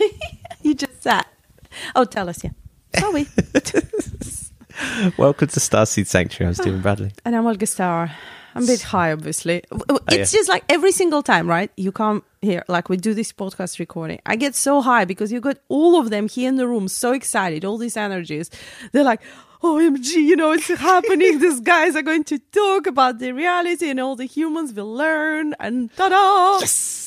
you just sat. Oh, tell us, yeah. Sorry. Welcome to Starseed Sanctuary. I'm Stephen Bradley. and I'm Olga Star. I'm a bit high, obviously. Oh, it's Oh, yeah. just like every single time, right? You come here, like we do this podcast recording. I get so high because you got all of them here in the room, so excited, all these energies. They're like, OMG, you know, it's happening. These guys are going to talk about the reality and all the humans will learn and ta da! Yes.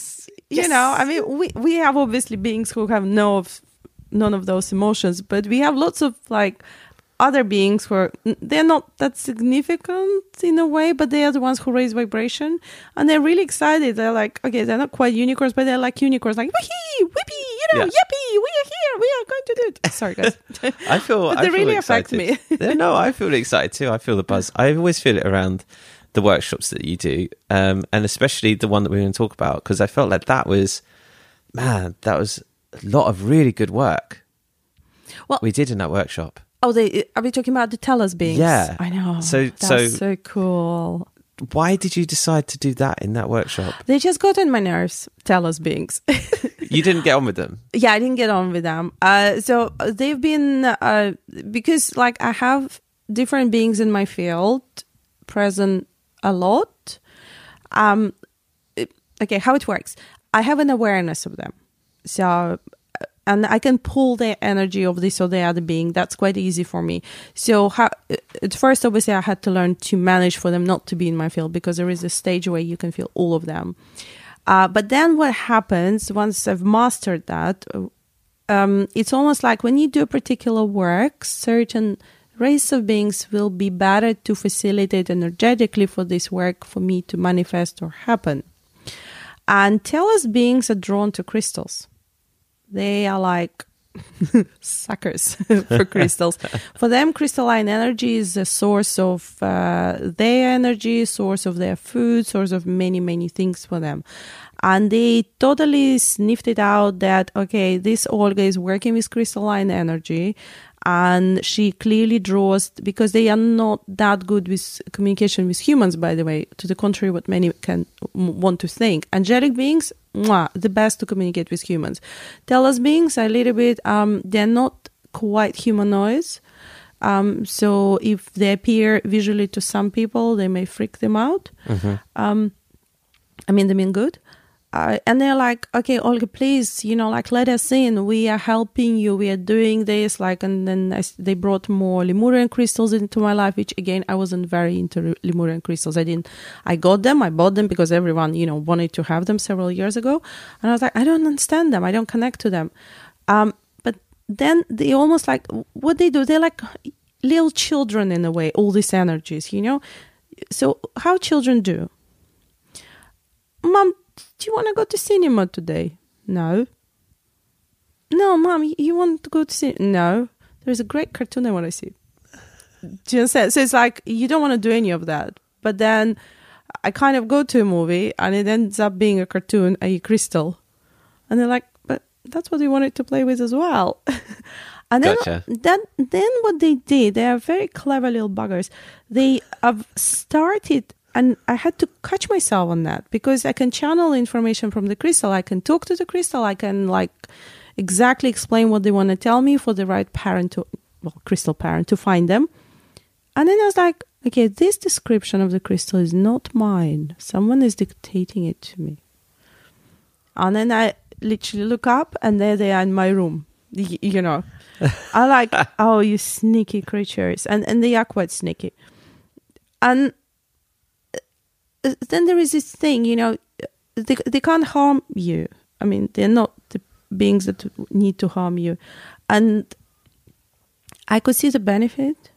You know, I mean, we, we have obviously beings who have no of, none of those emotions, but we have lots of like other beings who are they're not that significant in a way, but they are the ones who raise vibration, and they're really excited. They're like, okay, they're not quite unicorns, but they're like unicorns, like whippy, whippy, you know, Yeah. yippee, we are here, we are going to do it. Sorry, guys. I feel. But I they feel really affect me. Yeah, no, I feel excited too. I feel the buzz. I always feel it around the workshops that you do, um, and especially the one that we're going to talk about because I felt like that was, man, that was a lot of really good work. Well- we did in that workshop. oh, they are we talking about the Telos beings? Yeah. I know. So- that's so- so cool. Why did you decide to do that in that workshop? They just got on my nerves, Telos beings. You didn't get on with them. yeah i didn't get on with them uh so uh, they've been uh because like i have different beings in my field present a lot um okay how it works i have an awareness of them so uh, and I can pull the energy of this or the other being. That's quite easy for me. So, how, at first, obviously, I had to learn to manage for them not to be in my field because there is a stage where you can feel all of them. Uh, but then what happens once I've mastered that, um, it's almost like when you do a particular work, certain race of beings will be better to facilitate energetically for this work for me to manifest or happen. And Telos beings are drawn to crystals. They are like suckers for crystals. for them, crystalline energy is a source of uh, their energy, source of their food, source of many, many things for them. And they totally sniffed it out that, okay, this Olga is working with crystalline energy and she clearly draws because they are not that good with communication with humans by the way to the contrary what many can want to think. Angelic beings mwah, the best to communicate with humans. Telos beings are a little bit um, they're not quite humanoids. Um, so if they appear visually to some people they may freak them out. Um, I mean, they mean good. Uh, and they're like, okay, Olga, please, you know, like, let us in. We are helping you. We are doing this. Like, and then I they brought more Lemurian crystals into my life, which again, I wasn't very into Lemurian crystals. I didn't, I got them. I bought them because everyone, you know, wanted to have them several years ago. And I was like, I don't understand them. I don't connect to them. Um, but then they almost like, what they do, they're like little children in a way, all these energies, you know? So how children do? Mom, do you want to go to cinema today? No. No, Mom, you want to go to cinema? No. There's a great cartoon I want to see. Do you understand? So it's like you don't want to do any of that. But then I kind of go to a movie and it ends up being a cartoon, a crystal. And they're like, but that's what we wanted to play with as well. and then, Gotcha. then, then what they did, they are very clever little buggers. They have started, and I had to catch myself on that because I can channel information from the crystal. I can talk to the crystal. I can like exactly explain what they want to tell me for the right parent to, well, crystal parent to find them. And then I was like, okay, this description of the crystal is not mine. Someone is dictating it to me. And then I literally look up, and there they are in my room. Y- You know, I like, oh, you sneaky creatures, and and they are quite sneaky. And then there is this thing, you know, they they can't harm you. I mean, they're not the beings that need to harm you, and I could see the benefit.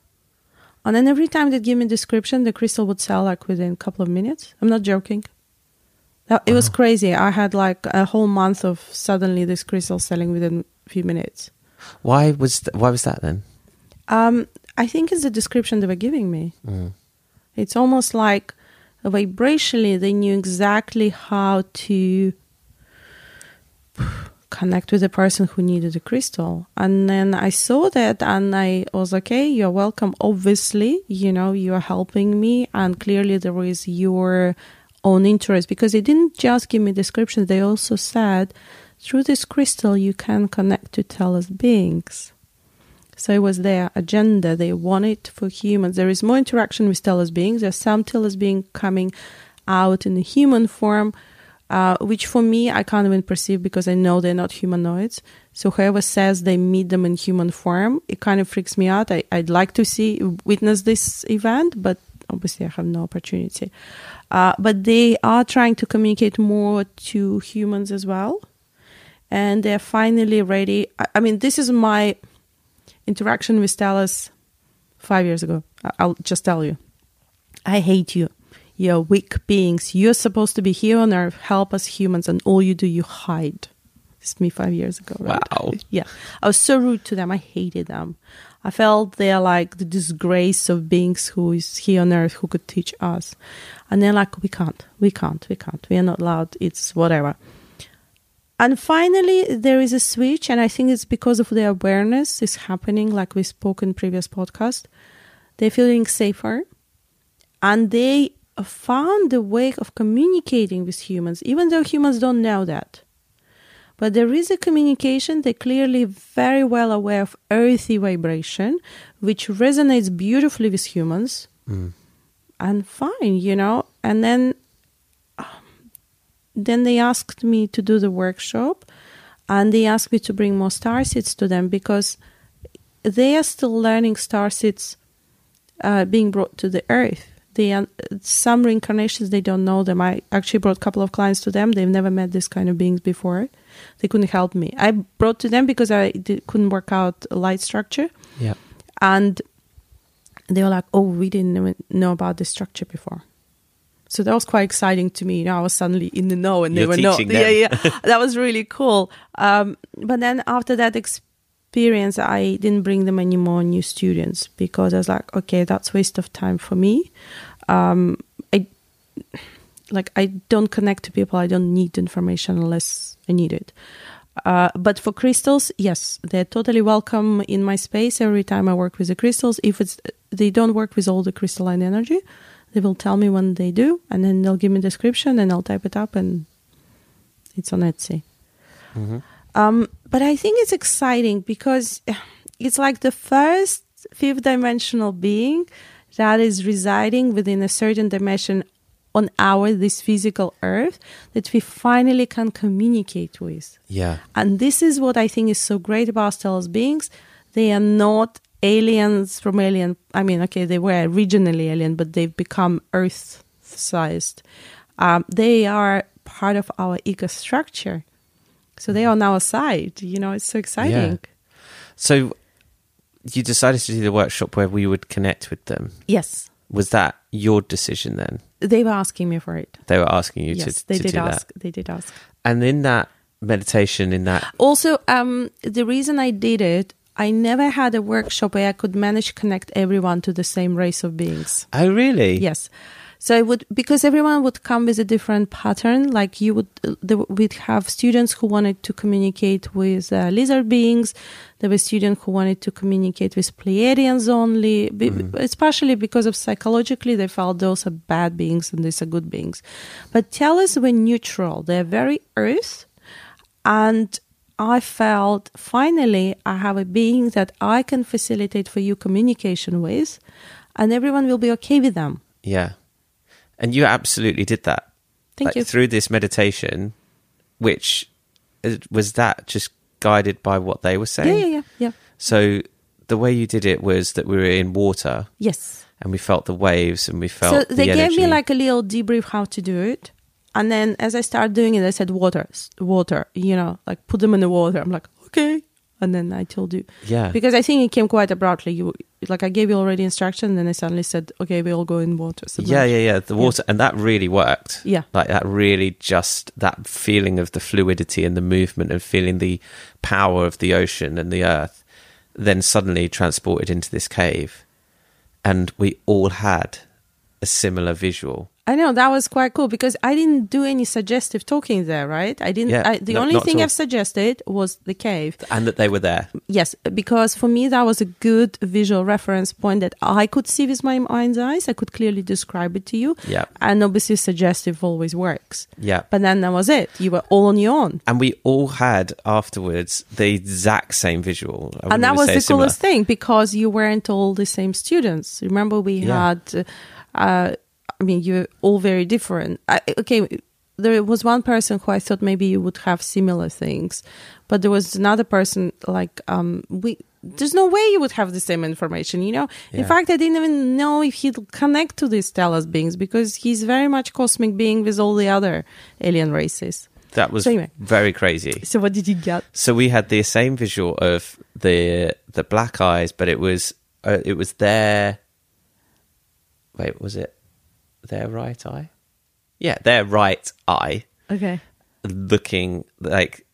And then every time they give me a description, the crystal would sell like within a couple of minutes. I'm not joking. That- It was crazy. I had like a whole month of suddenly this crystal selling within a few minutes. Why was th- why was that then? Um, I think it's the description they were giving me. Mm. It's almost like vibrationally they knew exactly how to connect with the person who needed the crystal. And then I saw that and I was okay, you're welcome. Obviously, you know, you're helping me and clearly there is your own interest because they didn't just give me descriptions. They also said through this crystal you can connect to Telos beings. So it was their agenda. They wanted for humans. There is more interaction with Telos beings. There's some Telos being coming out in human form, uh, which for me I can't even perceive because I know they're not humanoids. So whoever says they meet them in human form, it kind of freaks me out. I, I'd like to see witness this event, but obviously I have no opportunity. Uh, but they are trying to communicate more to humans as well, and they're finally ready. I mean, this is my interaction with Telos five years ago. I'll just tell you. I hate you. You're weak beings. You're supposed to be here on earth, help us humans, and all you do, you hide. It's me five years ago. Right? Wow. Yeah. I was so rude to them. I hated them. I felt they're like the disgrace of beings who is here on earth who could teach us. And they're like, we can't, we can't, we can't. We are not allowed. It's whatever. And finally, there is a switch, and I think it's because of the awareness is happening, like we spoke in previous podcast. They're feeling safer, and they found a way of communicating with humans, even though humans don't know that. But there is a communication. They're clearly very well aware of earthy vibration, which resonates beautifully with humans. Mm. And fine, you know. And then then they asked me to do the workshop and they asked me to bring more star seeds to them because they are still learning star seeds uh, being brought to the earth. They uh, some reincarnations they don't know them. I actually brought a couple of clients to them. They've never met this kind of beings before. They couldn't help me. I brought to them because i did, couldn't work out a light structure. Yeah. and they were like oh we didn't even know about this structure before so that was quite exciting to me. You know, I was suddenly in the know, and You're they were not. teaching Yeah, yeah, that was really cool. Um, but then after that experience, I didn't bring them any more new students because I was like, okay, that's waste of time for me. Um, I like I don't connect to people. I don't need information unless I need it. Uh, but for crystals, yes, they're totally welcome in my space every time I work with the crystals. If it's they don't work with all the crystalline energy, they will tell me when they do, and then they'll give me description, and I'll type it up, and it's on Etsy. Mhm. Um, but I think it's exciting because it's like the first fifth dimensional being that is residing within a certain dimension on our this physical earth that we finally can communicate with. Yeah. And this is what I think is so great about Telos beings. They are not aliens from alien. I mean, okay, they were originally alien, but they've become Earth sized. Um, they are part of our eco structure. So they are on our side. You know, it's so exciting. So you decided to do the workshop where we would connect with them. Yes. Was that your decision then? They were asking me for it. They were asking you yes, to, they to did do ask. that. They did ask. And in that meditation, in that Also, um, the reason I did it, I never had a workshop where I could manage to connect everyone to the same race of beings. Oh really? Yes. So I would because everyone would come with a different pattern. Like you would, uh, there, we'd have students who wanted to communicate with uh, lizard beings. There were students who wanted to communicate with Pleiadians only. Be, Especially because of psychologically, they felt those are bad beings and these are good beings. But tell us when neutral. They're very earth, and I felt finally I have a being that I can facilitate for you communication with, and everyone will be okay with them. Yeah. And you absolutely did that. Thank Like, you. Through this meditation, which uh, was that just guided by what they were saying? Yeah, yeah, yeah, yeah. So the way you did it was that we were in water Yes. and we felt the waves and we felt So the they gave me like a little debrief how to do it. And then as I started doing it, I said, water, water, you know, like put them in the water. I'm like, okay. And then I told you. yeah. Because I think it came quite abruptly. You Like I gave you already instruction, and then I suddenly said, okay, we all go in water. yeah, yeah, yeah. The water, and that really worked. Yeah. Like that really just that feeling of the fluidity and the movement and feeling the power of the ocean and the earth, then suddenly transported into this cave. And we all had a similar visual. I know that was quite cool because I didn't do any suggestive talking there, right? I didn't. Yeah, I, the no- only thing. I've suggested was the cave. and that they were there. Yes, because for me that was a good visual reference point that I could see with my mind's eyes. I could clearly describe it to you. Yeah. And obviously, suggestive always works. Yeah. But then that was it. You were all on your own. And we all had afterwards the exact same visual. And that was the similar. coolest thing because you weren't all the same students. Remember, we Yeah. had, uh, I mean, you're all very different. I, okay, there was one person who I thought maybe you would have similar things, but there was another person like um we. There's no way you would have the same information, you know. In fact, I didn't even know if he'd connect to these Telos beings because he's very much cosmic being with all the other alien races. That was So anyway. very crazy. So, what did you get? So we had the same visual of the the black eyes, but it was uh, it was their wait, was it their right eye? Yeah, their right eye Okay. looking like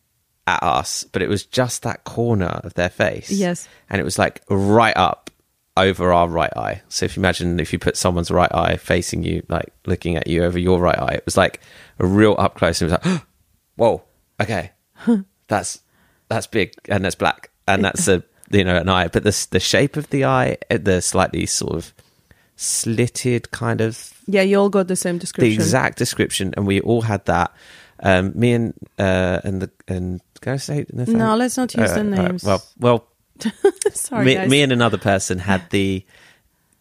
at us, but it was just that corner of their face. Yes. and it was like right up over our right eye. So if you imagine if you put someone's right eye facing you, like looking at you over your right eye, it was like a real up close. And it was like, whoa, okay, that's that's big and that's black and that's a you know an eye. But the the shape of the eye, uh, the slightly sort of slitted kind of Yeah, you all got the same description. the exact description, and we all had that. Um, me and uh, and the and can I say the No, let's not use the Alright, alright. names. Well, well, Sorry, me, guys. me and another person had the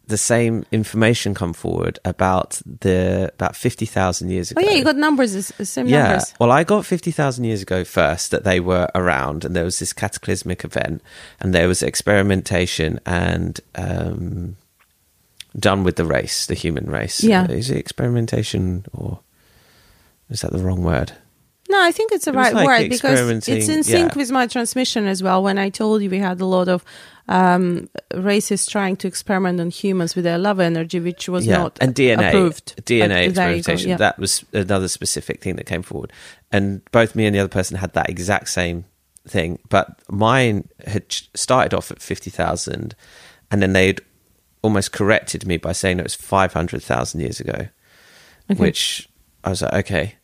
the same information come forward about the about fifty thousand years ago. oh yeah, you got numbers, the same yeah. numbers. Well, I got fifty thousand years ago first that they were around, and there was this cataclysmic event, and there was experimentation and um, done with the race, the human race. Yeah. Is it experimentation or is that the wrong word? No, I think it's the It right like word because it's in sync yeah. with my transmission as well. When I told you we had a lot of um, races trying to experiment on humans with their love energy, which was not and DNA approved. DNA go, experimentation. yeah. That was another specific thing that came forward, and both me and the other person had that exact same thing. But mine had started off at fifty thousand, and then they'd almost corrected me by saying it was five hundred thousand years ago, Okay. which I was like, okay,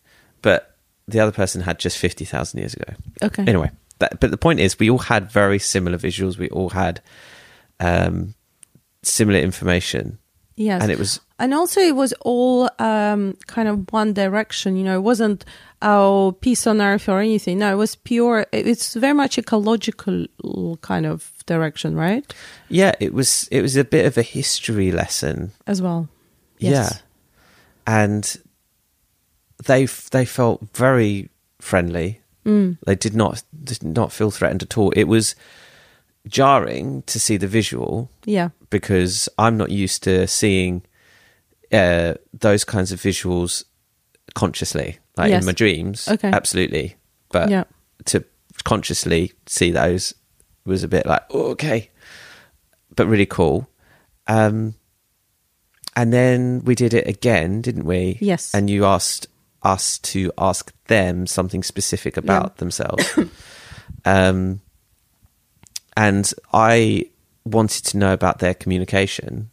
but the other person had just fifty thousand years ago. Okay. Anyway, that, but the point is, we all had very similar visuals. We all had um, similar information. Yes. and it was And also, it was all um, kind of one direction. You know, it wasn't our peace on earth or anything. No, it was pure. It's very much ecological kind of direction, right? Yeah, it was it was a bit of a history lesson. As well. Yes. Yeah. And they they felt very friendly. Mm. They did not did not feel threatened at all. It was jarring to see the visual Yeah. because I'm not used to seeing uh, those kinds of visuals consciously, like Yes. in my dreams. Okay. Absolutely, but Yeah. to consciously see those was a bit like oh, okay, but really cool. Um, and then we did it again, didn't we? Yes. And you asked us to ask them something specific about themselves. um, and I wanted to know about their communication.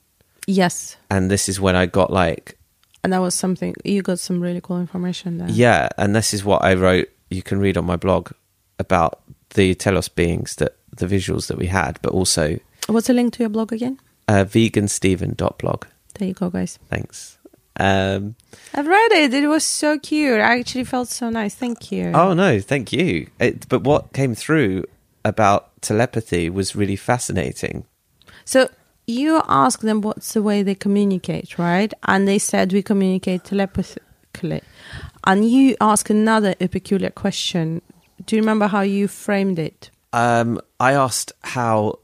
Yes. And this is when I got like, And that was something you got some really cool information there. yeah, and this is what I wrote. You can read on my blog about the Telos beings that the visuals that we had, but also What's the link to your blog again? uh, vegansteven.blog. There you go, guys. Thanks. Um, I've read it. It was so cute. I actually felt so nice. Thank you. oh no, thank you. It, but what came through about telepathy was really fascinating. So you asked them what's the way they communicate, right? And they said we communicate telepathically. And you asked another a peculiar question. Do you remember how you framed it? Um, I asked how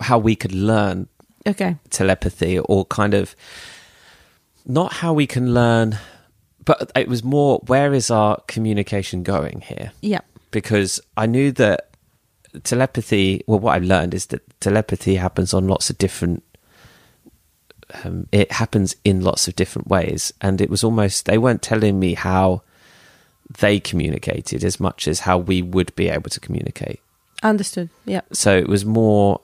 how we could learn Okay. telepathy or kind of not how we can learn but it was more where is our communication going here Yeah. because i knew that telepathy well what i learned is that telepathy happens on lots of different um, it happens in lots of different ways and it was almost they weren't telling me how they communicated as much as how we would be able to communicate Understood. Yeah. so it was more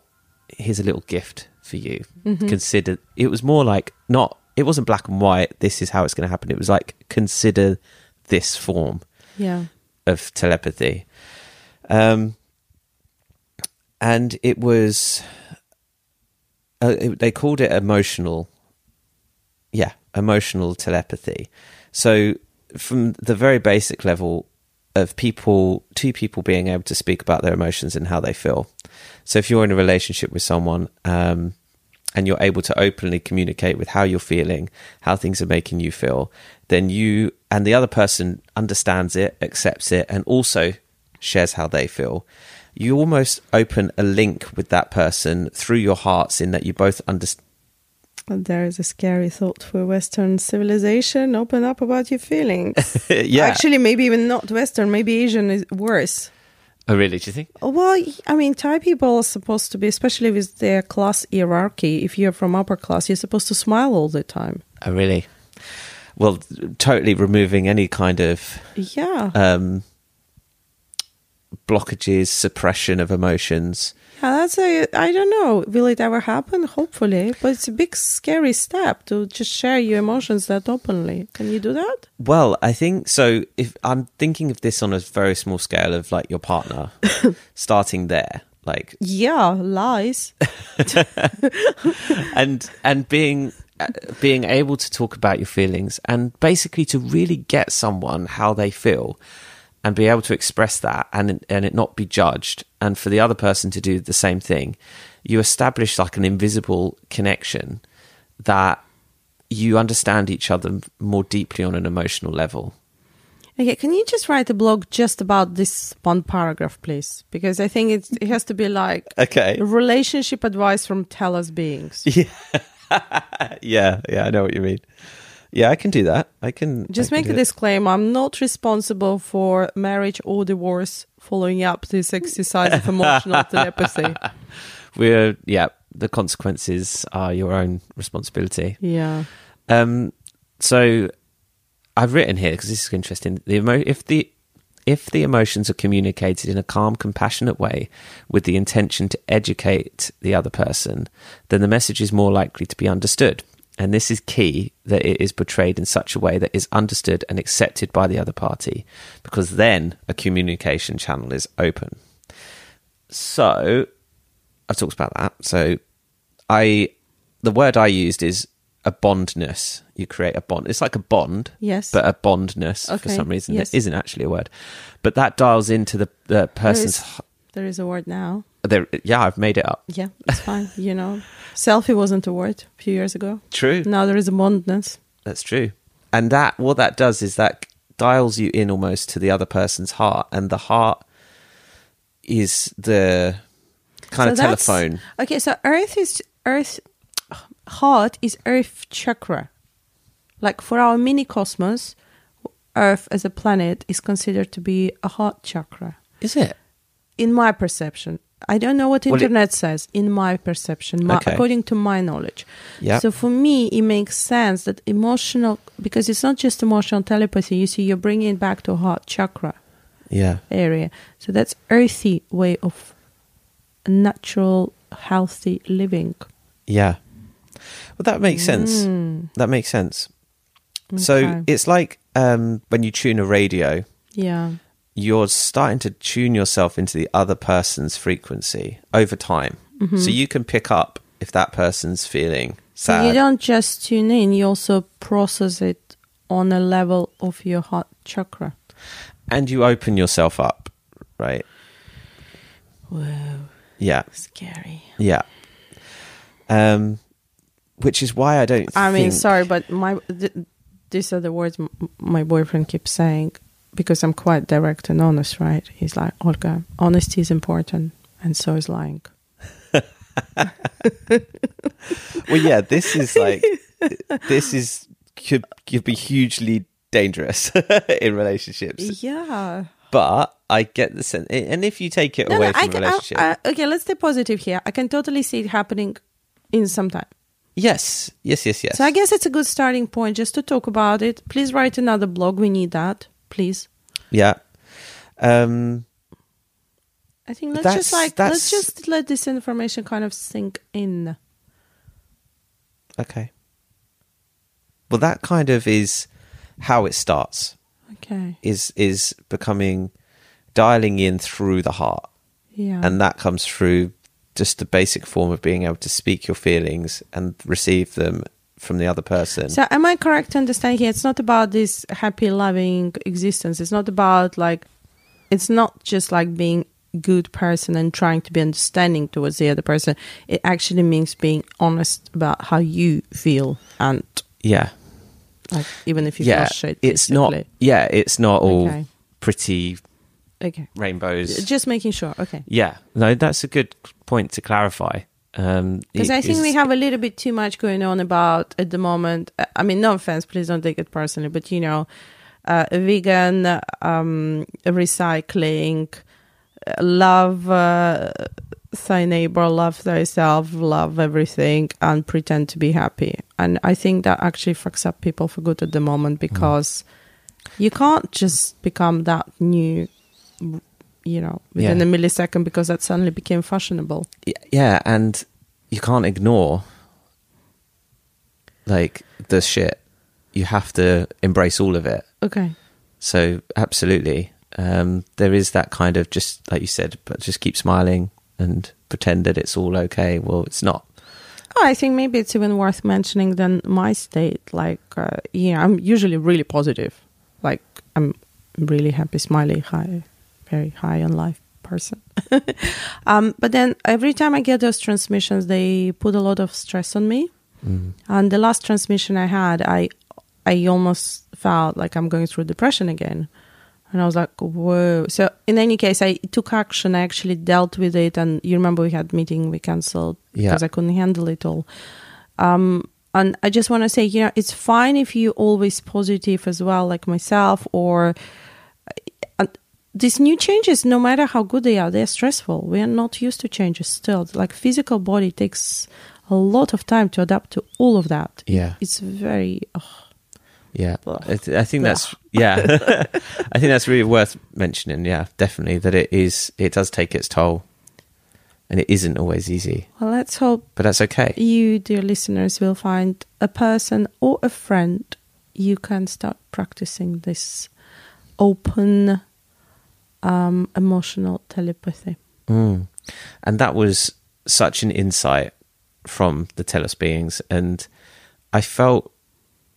here's a little gift for you Mm-hmm. consider it was more like not it wasn't black and white. This is how it's going to happen. It was like consider this form Yeah. of telepathy. Um, and it was, uh, it- they called it emotional. Yeah, emotional telepathy. So, from the very basic level of people, two people being able to speak about their emotions and how they feel. So, if you're in a relationship with someone, um, and you're able to openly communicate with how you're feeling, how things are making you feel, then you and the other person understands it, accepts it, and also shares how they feel. You almost open a link with that person through your hearts in that you both understand. There is a scary thought for Western civilization. Open up about your feelings. yeah. Actually, maybe even not Western. Maybe Asian is worse. oh, really? Do you think? Well, I mean, Thai people are supposed to be, especially with their class hierarchy. If you're from upper class, you're supposed to smile all the time. Oh, really? Well, totally removing any kind of Yeah, um, blockages, suppression of emotions. yeah. That's a. I don't know. Will it ever happen? Hopefully, but it's a big, scary step to just share your emotions that openly. Can you do that? Well, I think so. If I'm thinking of this on a very small scale of like your partner, starting there, like Yeah, lies. and and being uh, being able to talk about your feelings and basically to really get someone how they feel and be able to express that and and it not be judged and for the other person to do the same thing you establish like an invisible connection that you understand each other more deeply on an emotional level Okay, can you just write a blog just about this one paragraph, please? Because I think it's, it has to be like okay relationship advice from Telos beings. yeah yeah yeah i know what you mean yeah i can do that i can Just I can make a disclaimer. I'm not responsible for marriage or divorce following up this exercise of emotional telepathy. we're yeah the consequences are your own responsibility Yeah. um so i've written here because this is interesting the emo- if the if the emotions are communicated in a calm compassionate way with the intention to educate the other person then the message is more likely to be understood and this is key that it is portrayed in such a way that is understood and accepted by the other party because then a communication channel is open so I've talked about that. So I the word I used is a bondness. You create a bond. It's like a bond, Yes. but a bondness for some reason yes. that isn't actually a word. But that dials into the the person's. is, there is a word now. There, yeah, I've made it up. Yeah, it's fine. you know, selfie wasn't a word a few years ago. True, Now there is a bondness. that's true. And that what that does is that dials you in almost to the other person's heart, and the heart is the kind So of telephone. Okay, so Earth is Earth. Heart is Earth chakra. Like for our mini cosmos, Earth as a planet is considered to be a heart chakra. Is it? In my perception, I don't know what Well, it- internet says. In my perception, my, Okay. according to my knowledge. Yeah. So for me, it makes sense that emotional because it's not just emotional telepathy. You see, you're bringing it back to heart chakra Yeah. area. So that's earthy way of natural, healthy living. Yeah. Well, that makes sense. Mm, That makes sense. So it's like um, when you tune a radio, yeah, you're starting to tune yourself into the other person's frequency over time. So you can pick up if that person's feeling so sad. you don't just tune in; you also process it on a level of your heart chakra. and you open yourself up, right? Whoa, Yeah. scary! Yeah. Um, which is why I don't. I mean, think- sorry, but my th- these are the words m- my boyfriend keeps saying because I'm quite direct and honest, right? He's like, Olga, honesty is important, and so is lying. Well, yeah. This is like this is could could be hugely dangerous in relationships. Yeah. But I get the sense, and if you take it No, away no, from I can, relationship, I, I, okay, let's stay positive here. I can totally see it happening in some time. yes, yes, yes, yes. So I guess it's a good starting point just to talk about it. Please write another blog. We need that, please. yeah. Um, I think let's just like let's just let this information kind of sink in. okay. well, that kind of is how it starts. Okay. Is is becoming dialing in through the heart, Yeah. and that comes through just the basic form of being able to speak your feelings and receive them from the other person. So, am I correct to understand here? It's not about this happy, loving existence. It's not about like, it's not just like being good person and trying to be understanding towards the other person. It actually means being honest about how you feel and yeah, like even if you yeah. shit. it's not. Yeah, it's not all Okay. pretty Okay. rainbows. Just making sure. Okay. Yeah, no, that's a good point to clarify. Um, Because I think we have a little bit too much going on about at the moment. I mean, no offense, please don't take it personally, but you know, uh, vegan, um, recycling, uh, love uh, thy neighbor, love thyself, love everything, and pretend to be happy. And I think that actually fucks up people for good at the moment because you can't just become that new, you know, within Yeah. a millisecond because that suddenly became fashionable. Yeah, and you can't ignore like the shit. You have to embrace all of it. Okay. So absolutely, um, there is that kind of just like you said, but just keep smiling and pretend that it's all okay. Well, it's not. Oh, I think maybe it's even worth mentioning than my state. Like, uh, yeah, I'm usually really positive. Like, I'm really happy, smiley, high, very high on life person. um, but then every time I get those transmissions, they put a lot of stress on me. Mm. And the last transmission I had, I, I almost felt like I'm going through depression again. And I was like, whoa. So in any case, I took action. I actually dealt with it. And you remember we had meeting, we canceled Yeah. because I couldn't handle it all. Um, and I just want to say, you know, it's fine if you always positive as well, like myself, or these new changes, no matter how good they are, they're stressful. We are not used to changes still. Like physical body takes a lot of time to adapt to all of that. Yeah, It's very, oh, yeah. Ugh. I, th- I think that's yeah. I think that's really worth mentioning. Yeah, definitely that it is. It does take its toll, and it isn't always easy. well, let's hope But that's okay. you, dear listeners, will find a person or a friend you can start practicing this open um, emotional telepathy. Mm. And that was such an insight from the Telos beings. And I felt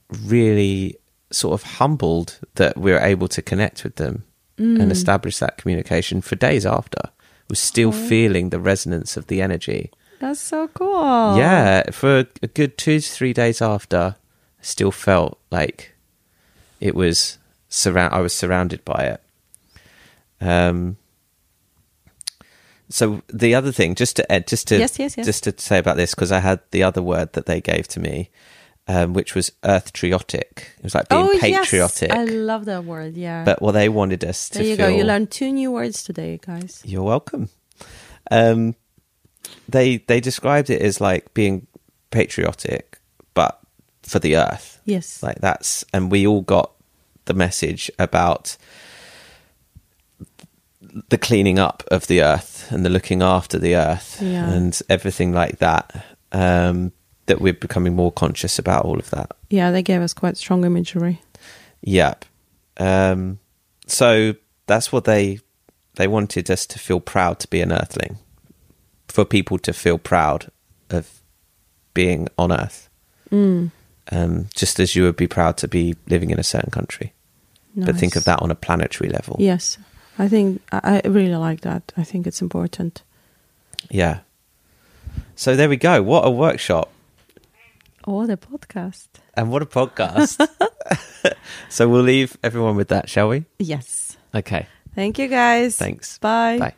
really sort of humbled that we were able to connect with them and establish that communication for days after. Was still feeling the resonance of the energy. That's so cool. Yeah, for a good two to three days after, I still felt like it was surround. I was surrounded by it. Um. So the other thing, just to Ed, just to Yes, yes, yes. just to say about this, because I had the other word that they gave to me, um, which was earthtriotic. It was like being oh, patriotic. Yes. I love that word. Yeah. but well, they wanted us to there you feel. go. You learned two new words today, guys. You're welcome. Um, they they described it as like being patriotic, but for the earth. Yes. Like that's, and we all got the message about the cleaning up of the earth and the looking after the earth Yeah. and everything like that. Um, that we're becoming more conscious about all of that. yeah, they gave us quite strong imagery. Yep. Um, so that's what they they wanted us to feel proud to be an Earthling, for people to feel proud of being on Earth, Mm. um, just as you would be proud to be living in a certain country. But think of that on a planetary level. Yes. I think I I really like that. I think it's important. Yeah. So there we go. What a workshop What a podcast. and what a podcast. so we'll leave everyone with that, shall we? Yes. Okay. Thank you, guys. Thanks. Bye. Bye.